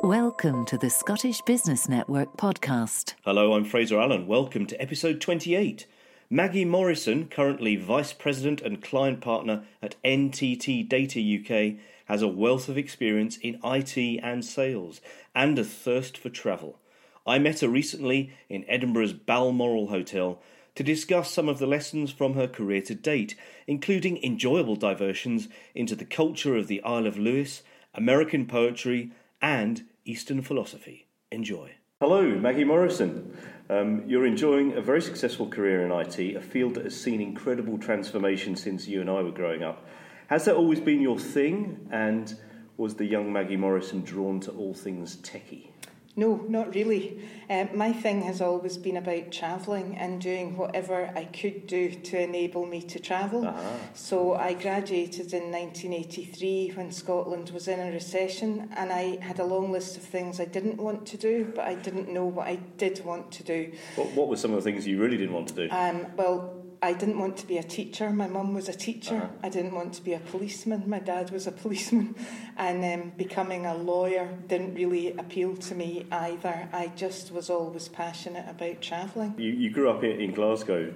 Welcome to the Scottish Business Network podcast. Hello, I'm Fraser Allen. Welcome to episode 28. Maggie Morrison, currently Vice President and Client Partner at NTT Data UK, has a wealth of experience in IT and sales and a thirst for travel. I met her recently in Edinburgh's Balmoral Hotel to discuss some of the lessons from her career to date, including enjoyable diversions into the culture of the Isle of Lewis, American poetry, and Eastern philosophy. Enjoy. Hello, Maggie Morrison. Um, you're enjoying a very successful career in IT, a field that has seen incredible transformation since you and I were growing up. Has that always been your thing? And was the young Maggie Morrison drawn to all things techie? No, not really. Um, my thing has always been about travelling and doing whatever I could do to enable me to travel. Uh-huh. So I graduated in 1983 when Scotland was in a recession, and I had a long list of things I didn't want to do, but I didn't know what I did want to do. What, what were some of the things you really didn't want to do? Um, well, I didn't want to be a teacher. My mum was a teacher. Uh-huh. I didn't want to be a policeman. My dad was a policeman. And um, becoming a lawyer didn't really appeal to me either. I just was always passionate about travelling. You, you grew up in, in Glasgow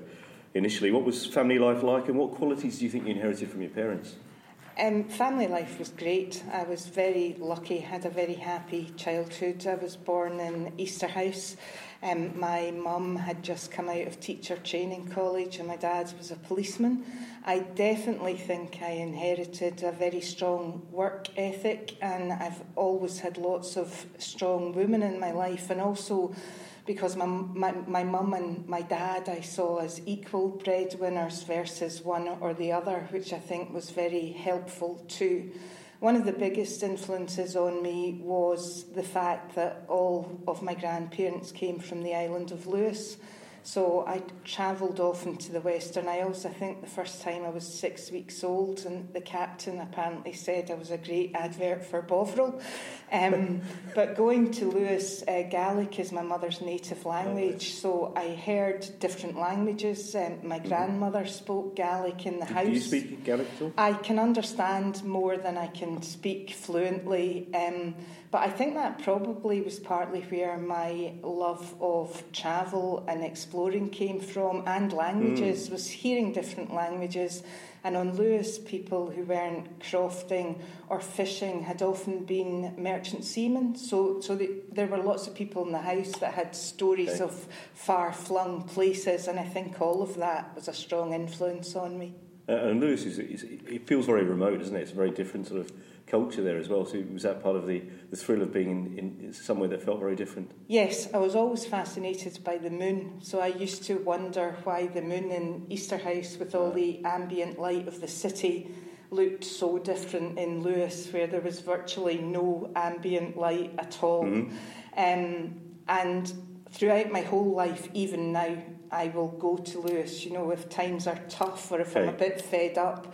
initially. What was family life like and what qualities do you think you inherited from your parents? Um, family life was great. I was very lucky, had a very happy childhood. I was born in Easterhouse. Um, my mum had just come out of teacher training college, and my dad was a policeman. I definitely think I inherited a very strong work ethic, and I've always had lots of strong women in my life, and also because my, my, my mum and my dad I saw as equal breadwinners versus one or the other, which I think was very helpful too. One of the biggest influences on me was the fact that all of my grandparents came from the island of Lewis. So I travelled often to the Western Isles. I think the first time I was six weeks old, and the captain apparently said I was a great advert for Bovril. Um, but going to Lewis, uh, Gaelic is my mother's native language, so I heard different languages. Um, my mm-hmm. grandmother spoke Gaelic in the house. Do you speak Gaelic too? I can understand more than I can speak fluently. Um, but I think that probably was partly where my love of travel and exploring came from, and languages, mm. was hearing different languages. And on Lewis, people who weren't crofting or fishing had often been merchant seamen. So, so the, there were lots of people in the house that had stories okay. of far flung places, and I think all of that was a strong influence on me. Uh, and Lewis, is, is, it feels very remote, doesn't it? It's a very different sort of culture there as well. So was that part of the, the thrill of being in, in somewhere that felt very different? Yes, I was always fascinated by the moon. So I used to wonder why the moon in Easterhouse, with all the ambient light of the city, looked so different in Lewis, where there was virtually no ambient light at all. Mm-hmm. Um, and throughout my whole life, even now, I will go to Lewis, you know, if times are tough or if I'm a bit fed up.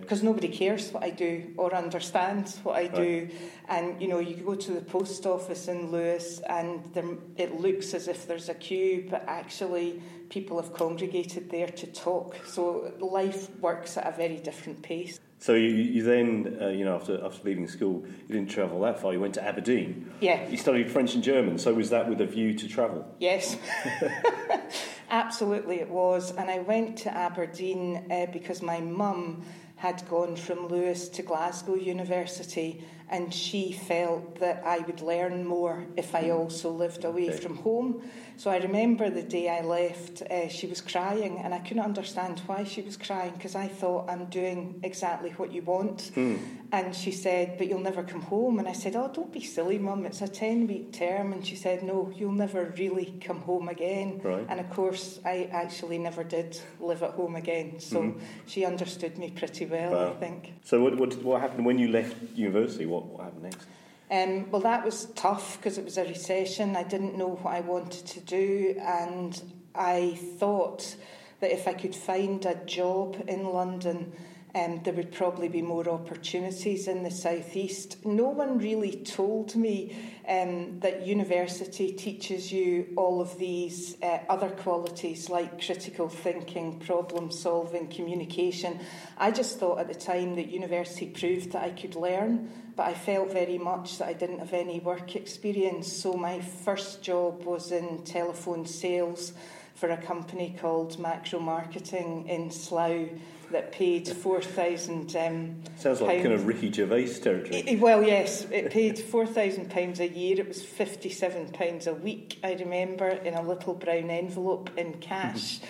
Because nobody cares what I do or understands what I do. And, you know, you go to the post office in Lewis and there, it looks as if there's a queue, but actually people have congregated there to talk. So life works at a very different pace. So you, you then, uh, you know, after after leaving school, you didn't travel that far. You went to Aberdeen. Yeah. You studied French and German. So was that with a view to travel? Yes. Absolutely, it was. And I went to Aberdeen uh, because my mum had gone from Lewis to Glasgow University and she felt that I would learn more if I also lived away okay. from home. So I remember the day I left, uh, she was crying, and I couldn't understand why she was crying because I thought I'm doing exactly what you want. Mm. And she said, But you'll never come home. And I said, Oh, don't be silly, mum, it's a 10 week term. And she said, No, you'll never really come home again. Right. And of course, I actually never did live at home again. So mm-hmm. she understood me pretty well, wow. I think. So, what, what, what happened when you left university? What, what happened next? Um, well, that was tough because it was a recession. I didn't know what I wanted to do, and I thought that if I could find a job in London um, there would probably be more opportunities in the southeast. No one really told me um, that university teaches you all of these uh, other qualities like critical thinking, problem solving, communication. I just thought at the time that university proved that I could learn, but I felt very much that I didn't have any work experience. So my first job was in telephone sales for a company called Macro Marketing in Slough that paid four thousand. Um, Sounds like kind of Ricky Gervais territory. It, well, yes, it paid four thousand pounds a year. It was fifty-seven pounds a week. I remember in a little brown envelope in cash.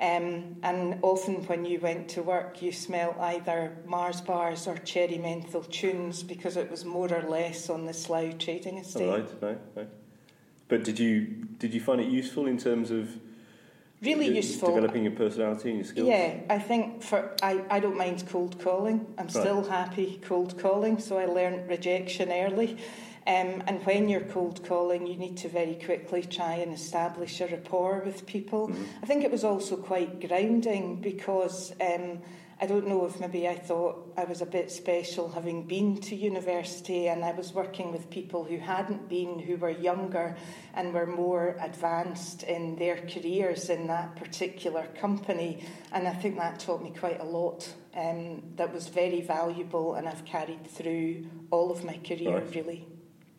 Um, and often when you went to work, you smelt either Mars bars or cherry menthol tunes because it was more or less on the Slough trading estate. Oh, right, right, right. But did you did you find it useful in terms of really de- useful. developing your personality and your skills? Yeah, I think for I, I don't mind cold calling. I'm still happy cold calling, so I learned rejection early. Um, and when you're cold calling, you need to very quickly try and establish a rapport with people. Mm-hmm. I think it was also quite grounding because um, I don't know if maybe I thought I was a bit special having been to university and I was working with people who hadn't been, who were younger and were more advanced in their careers in that particular company. And I think that taught me quite a lot. Um, that was very valuable and I've carried through all of my career, Right. really.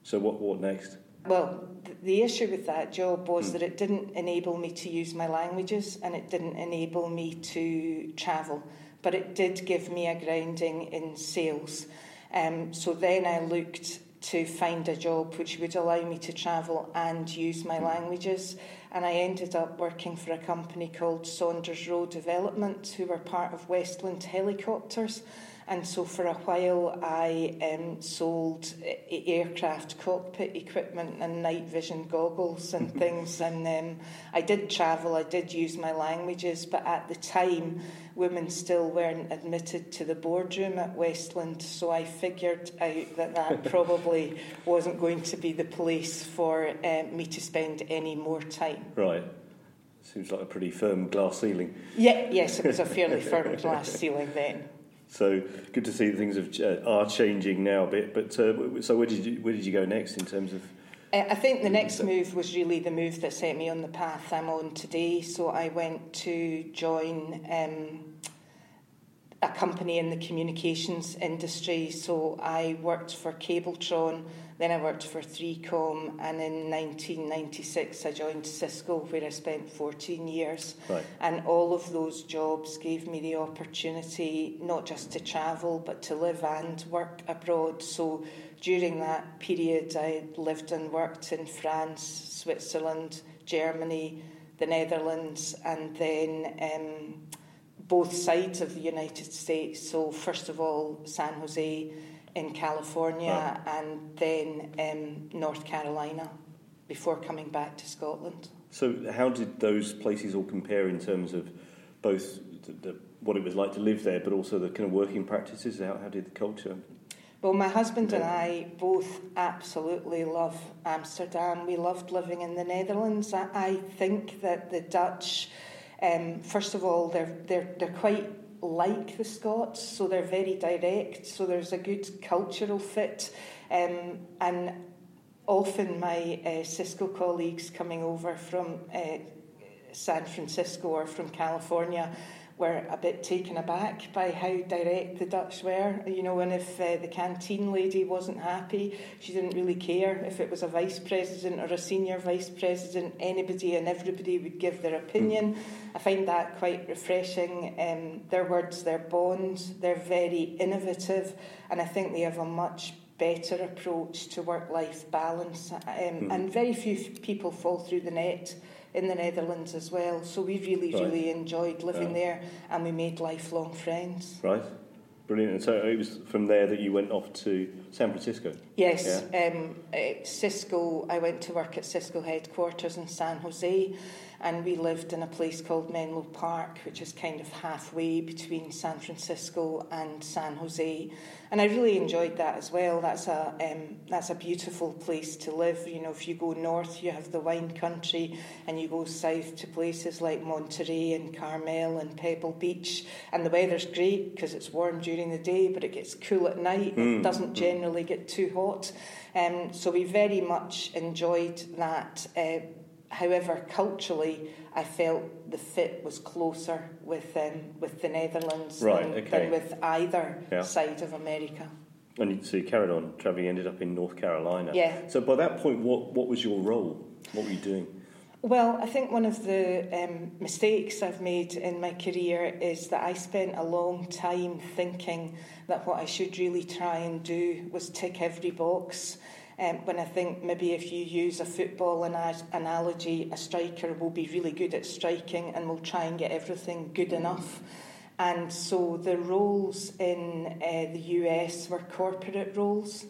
So what what next? Well, the issue with that job was that it didn't enable me to use my languages and it didn't enable me to travel, but it did give me a grounding in sales. Um, so then I looked to find a job which would allow me to travel and use my languages. And I ended up working for a company called Saunders-Roe Development, who were part of Westland Helicopters. And so for a while, I um, sold aircraft cockpit equipment and night vision goggles and things. And um, I did travel, I did use my languages, but at the time, women still weren't admitted to the boardroom at Westland. So I figured out that that probably wasn't going to be the place for um, me to spend any more time. Right. Seems like a pretty firm glass ceiling. Yeah, yes, it was a fairly firm glass ceiling then. So good to see things have, uh, are changing now a bit. But uh, so where did you where did you go next in terms of? I think the next move was really the move that set me on the path I'm on today. So I went to join um, a company in the communications industry. So I worked for Cabletron, then I worked for 3Com, and in 1996 I joined Cisco, where I spent 14 years. Right. And all of those jobs gave me the opportunity not just to travel, but to live and work abroad. So during that period, I lived and worked in France, Switzerland, Germany, the Netherlands, and then um, both sides of the United States. So, first of all, San Jose in California, and then um, North Carolina before coming back to Scotland. So how did those places all compare in terms of both the, the, what it was like to live there, but also the kind of working practices? How, how did the culture? Well, my husband and I both absolutely love Amsterdam. We loved living in the Netherlands. I, I think that the Dutch, um, first of all, they're, they're, they're quite like the Scots, so they're very direct, so there's a good cultural fit. Um, and often my uh, Cisco colleagues coming over from uh, San Francisco or from California were a bit taken aback by how direct the Dutch were. You know, and if uh, the canteen lady wasn't happy, she didn't really care if it was a vice president or a senior vice president. Anybody and everybody would give their opinion. I find that quite refreshing. Um, their words, their bonds, they're very innovative, and I think they have a much better approach to work-life balance. Um, And very few people fall through the net in the Netherlands as well. So we really, Right. really enjoyed living Yeah. there, and we made lifelong friends. Right. Brilliant. And so it was from there that you went off to San Francisco. Yes, yeah. um, Cisco. I went to work at Cisco headquarters in San Jose, and we lived in a place called Menlo Park, which is kind of halfway between San Francisco and San Jose, and I really enjoyed that as well. That's a um, that's a beautiful place to live. You know, if you go north, you have the wine country, and you go south to places like Monterey and Carmel and Pebble Beach, and the weather's great because it's warm during the day, but it gets cool at night. Mm. It doesn't generally get too hot, um, so we very much enjoyed that. Uh, However, culturally, I felt the fit was closer with um, with the Netherlands right, than, okay. than, with either yeah. side of America. And so you carried on travelling, ended up in North Carolina. Yeah. So by that point, what, what was your role? What were you doing? Well, I think one of the um, mistakes I've made in my career is that I spent a long time thinking that what I should really try and do was tick every box. Um, when I think maybe if you use a football analogy, a striker will be really good at striking and will try and get everything good enough. And so the roles in uh, the US were corporate roles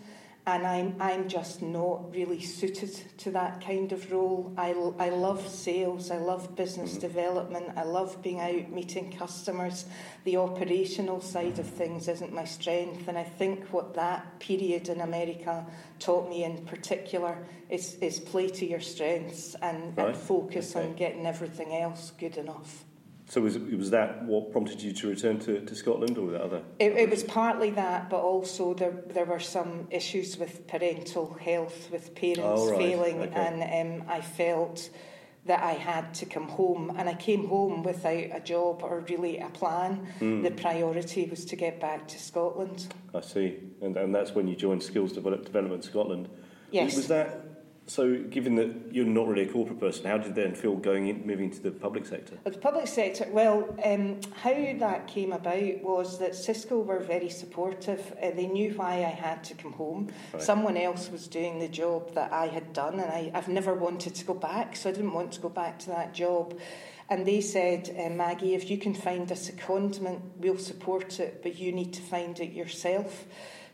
and I'm, I'm just not really suited to that kind of role. I, I love sales, I love business mm-hmm. development, I love being out meeting customers. The operational side of things isn't my strength, and I think what that period in America taught me in particular is, is play to your strengths and, right. and focus okay. on getting everything else good enough. So was, was that what prompted you to return to, to Scotland or was that other? It, it was partly that, but also there, there were some issues with parental health, with parents oh, right. failing, okay. and um, I felt that I had to come home. And I came home without a job or really a plan. Mm. The priority was to get back to Scotland. I see. And, and that's when you joined Skills Development Scotland. Yes. Was that so, given that you're not really a corporate person, how did it then feel going in, moving to the public sector? The public sector, well, um, how that came about was that Cisco were very supportive. Uh, they knew why I had to come home. Right. Someone else was doing the job that I had done, and I, I've never wanted to go back, so I didn't want to go back to that job. And they said, uh, Maggie, if you can find a secondment, we'll support it, but you need to find it yourself.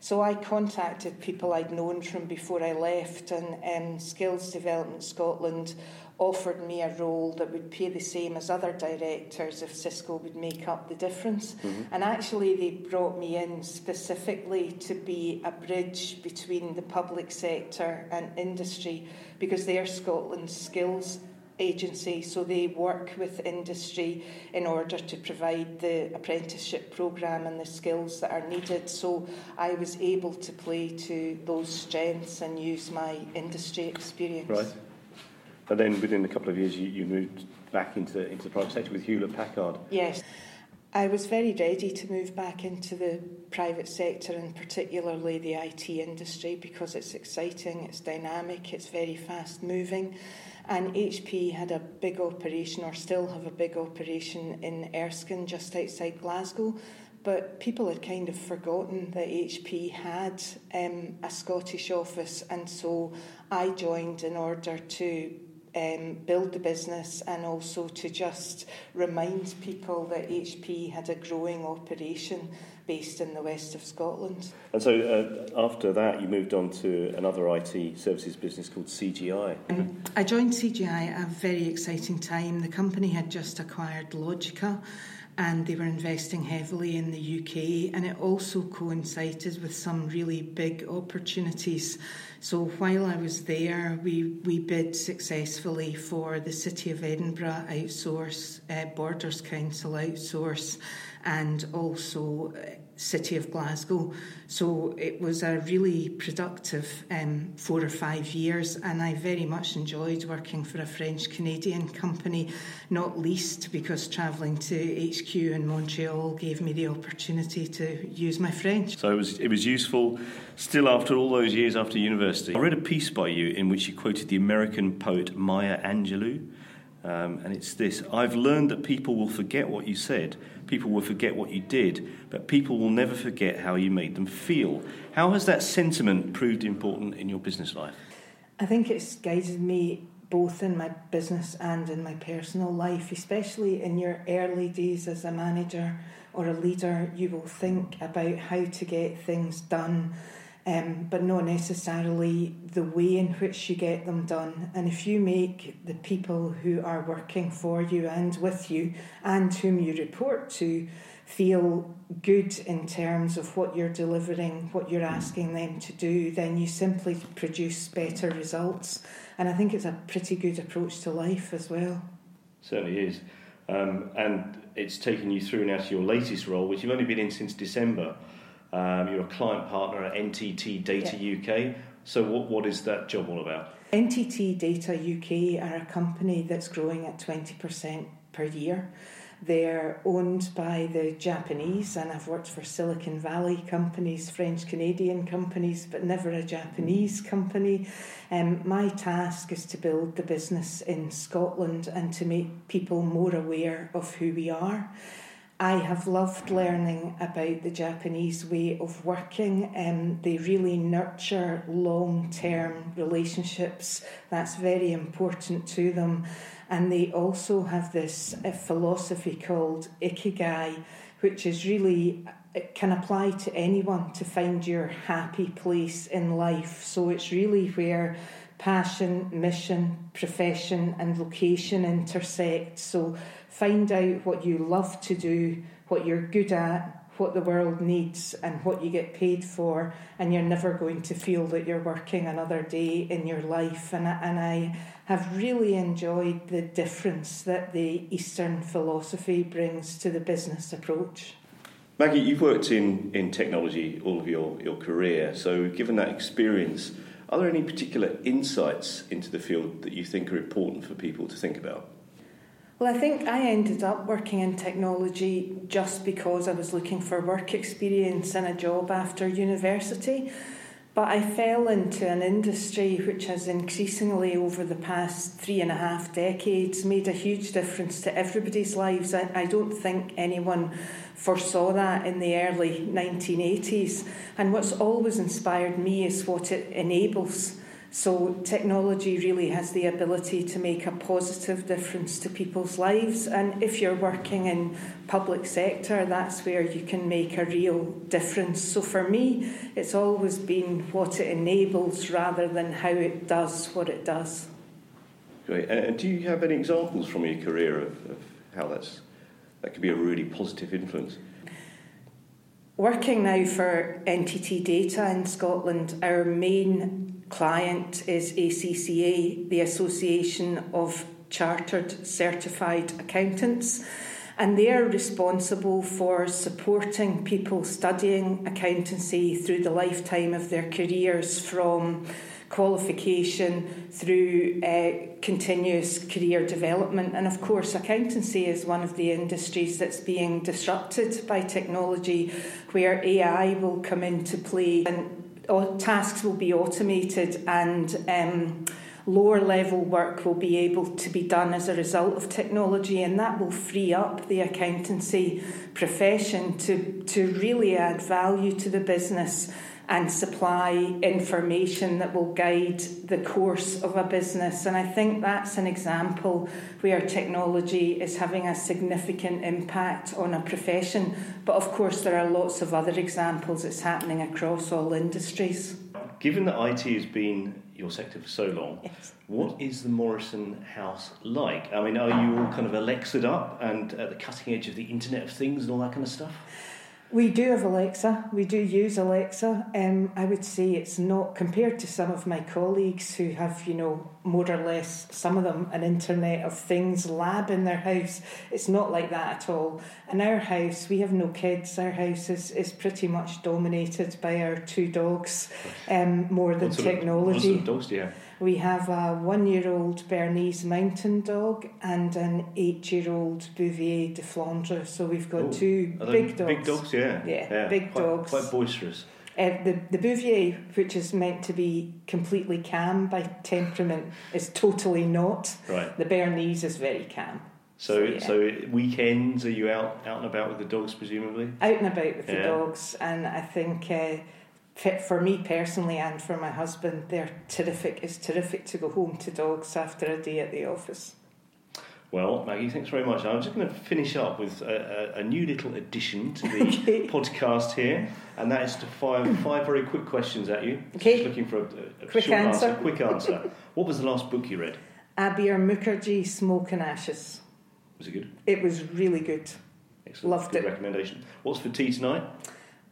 So I contacted people I'd known from before I left, and um, Skills Development Scotland offered me a role that would pay the same as other directors if Cisco would make up the difference. Mm-hmm. And actually, they brought me in specifically to be a bridge between the public sector and industry because they are Scotland's skills agency, so they work with industry in order to provide the apprenticeship programme and the skills that are needed. So I was able to play to those strengths and use my industry experience. Right. And then within a couple of years, you, you moved back into, into the private sector with Hewlett Packard. Yes. I was very ready to move back into the private sector and particularly the IT industry because it's exciting, it's dynamic, it's very fast moving. And HP had a big operation, or still have a big operation in Erskine, just outside Glasgow. But people had kind of forgotten that HP had um, a Scottish office, and so I joined in order to um, build the business and also to just remind people that HP had a growing operation based in the west of Scotland. And so uh, after that, you moved on to another IT services business called CGI. Um, I joined CGI at a very exciting time. The company had just acquired Logica and they were investing heavily in the UK, and it also coincided with some really big opportunities. So while I was there, we, we bid successfully for the City of Edinburgh outsource, uh, Borders Council outsource, and also uh, City of Glasgow. So it was a really productive um, four or five years, and I very much enjoyed working for a French Canadian company, not least because travelling to HQ in Montreal gave me the opportunity to use my French. So it was, it was useful still after all those years after university. I read a piece by you in which you quoted the American poet Maya Angelou. Um, and it's this I've learned that people will forget what you said, people will forget what you did, but people will never forget how you made them feel. How has that sentiment proved important in your business life? I think it's guided me both in my business and in my personal life, especially in your early days as a manager or a leader. You will think about how to get things done um, but not necessarily the way in which you get them done. And if you make the people who are working for you and with you and whom you report to feel good in terms of what you're delivering, what you're asking them to do, then you simply produce better results. And I think it's a pretty good approach to life as well. Certainly is. Um, and it's taken you through now to your latest role, which you've only been in since December. Um, you're a client partner at NTT Data yeah. UK. So, what, what is that job all about? NTT Data UK are a company that's growing at 20% per year. They're owned by the Japanese, and I've worked for Silicon Valley companies, French Canadian companies, but never a Japanese company. Um, my task is to build the business in Scotland and to make people more aware of who we are. I have loved learning about the Japanese way of working. Um, they really nurture long term relationships. That's very important to them. And they also have this philosophy called ikigai, which is really it can apply to anyone to find your happy place in life. So it's really where passion, mission, profession, and location intersect. So find out what you love to do, what you're good at, what the world needs and what you get paid for, and you're never going to feel that you're working another day in your life. And I, and I have really enjoyed the difference that the Eastern philosophy brings to the business approach. Maggie, you've worked in, in technology all of your, your career, so given that experience, are there any particular insights into the field that you think are important for people to think about? Well, I think I ended up working in technology just because I was looking for work experience and a job after university. But I fell into an industry which has increasingly, over the past three and a half decades, made a huge difference to everybody's lives. I, I don't think anyone foresaw that in the early 1980s. And what's always inspired me is what it enables. So, technology really has the ability to make a positive difference to people's lives. And if you're working in public sector, that's where you can make a real difference. So, for me, it's always been what it enables rather than how it does what it does. Great. And do you have any examples from your career of, of how that's that could be a really positive influence? Working now for NTT Data in Scotland, our main client is ACCA, the Association of Chartered Certified Accountants, and they are responsible for supporting people studying accountancy through the lifetime of their careers from qualification through uh, continuous career development. And of course, accountancy is one of the industries that's being disrupted by technology, where AI will come into play and tasks will be automated and um, lower level work will be able to be done as a result of technology, and that will free up the accountancy profession to, to really add value to the business and supply information that will guide the course of a business. And I think that's an example where technology is having a significant impact on a profession. But of course, there are lots of other examples it's happening across all industries. Given that IT has been your sector for so long, yes. what is the Morrison House like? I mean, are you all kind of Alexa'd up and at the cutting edge of the Internet of Things and all that kind of stuff? We do have Alexa. We do use Alexa. Um, I would say it's not compared to some of my colleagues who have, you know, more or less some of them an Internet of Things lab in their house. It's not like that at all. In our house, we have no kids. Our house is, is pretty much dominated by our two dogs, um, more than technology. Of, what sort of dogs do you have? We have a one year old Bernese mountain dog and an eight year old Bouvier de Flandre. So we've got Ooh, two big dogs. Big dogs, yeah. Yeah, yeah big quite, dogs. Quite boisterous. Uh, the, the Bouvier, which is meant to be completely calm by temperament, is totally not. Right. The Bernese is very calm. So, so, yeah. so, weekends are you out out and about with the dogs, presumably? Out and about with yeah. the dogs, and I think uh, for me personally and for my husband, they're terrific. It's terrific to go home to dogs after a day at the office. Well, Maggie, thanks very much. I'm just going to finish up with a, a, a new little addition to the Okay. podcast here, and that is to fire five very quick questions at you. Okay. Just looking for a, a Quick short answer. Quick answer. what was the last book you read? Abir Mukherjee, Smoke and Ashes. Was it good? It was really good. Excellent. Loved good it. recommendation. What's for tea tonight?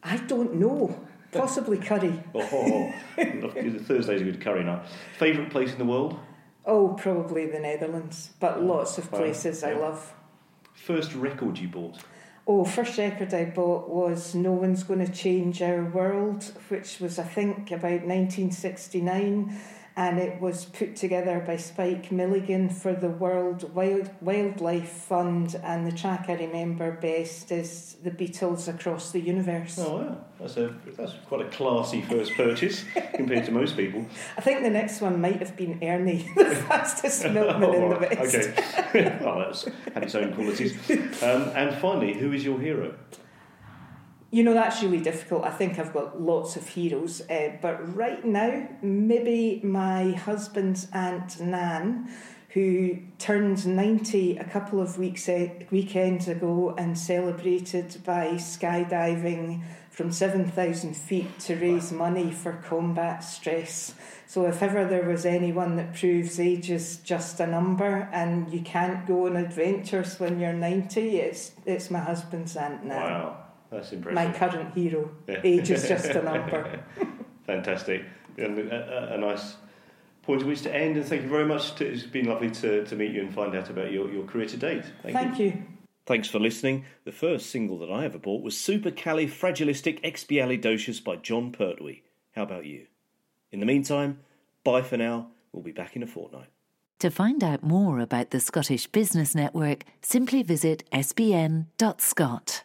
I don't know. Possibly curry. Oh, oh, oh. Thursday's a good curry night. Favourite place in the world? Oh, probably the Netherlands, but oh, lots of Wow. places I love. First record you bought? Oh, first record I bought was No One's Going to Change Our World, which was, I think, about 1969, and it was put together by Spike Milligan for the World Wild, Wildlife Fund, and the track I remember best is The Beatles Across the Universe. Oh wow, that's a that's quite a classy first purchase compared to most people. I think the next one might have been Ernie, the fastest milkman in the Oh, West. Okay, well that's had its own qualities. Um, and finally, who is your hero? You know, that's really difficult. I think I've got lots of heroes. Uh, but right now, maybe my husband's Aunt Nan, who turned 90 a couple of weeks eh, weekends ago and celebrated by skydiving from 7,000 feet to raise money for combat stress. So if ever there was anyone that proves age is just a number and you can't go on adventures when you're 90, it's, it's my husband's Aunt Nan Wow, that's impressive. my current hero. Yeah. Age is just a number. Fantastic, and a, a, a nice point at which to end. And thank you very much. To, it's been lovely to, to meet you and find out about your, your career to date. Thank, you. Thank you. Thanks for listening. The first single that I ever bought was Supercalifragilisticexpialidocious by John Pertwee. How about you? In the meantime, bye for now. We'll be back in a fortnight. To find out more about the Scottish Business Network, simply visit sbn.scot.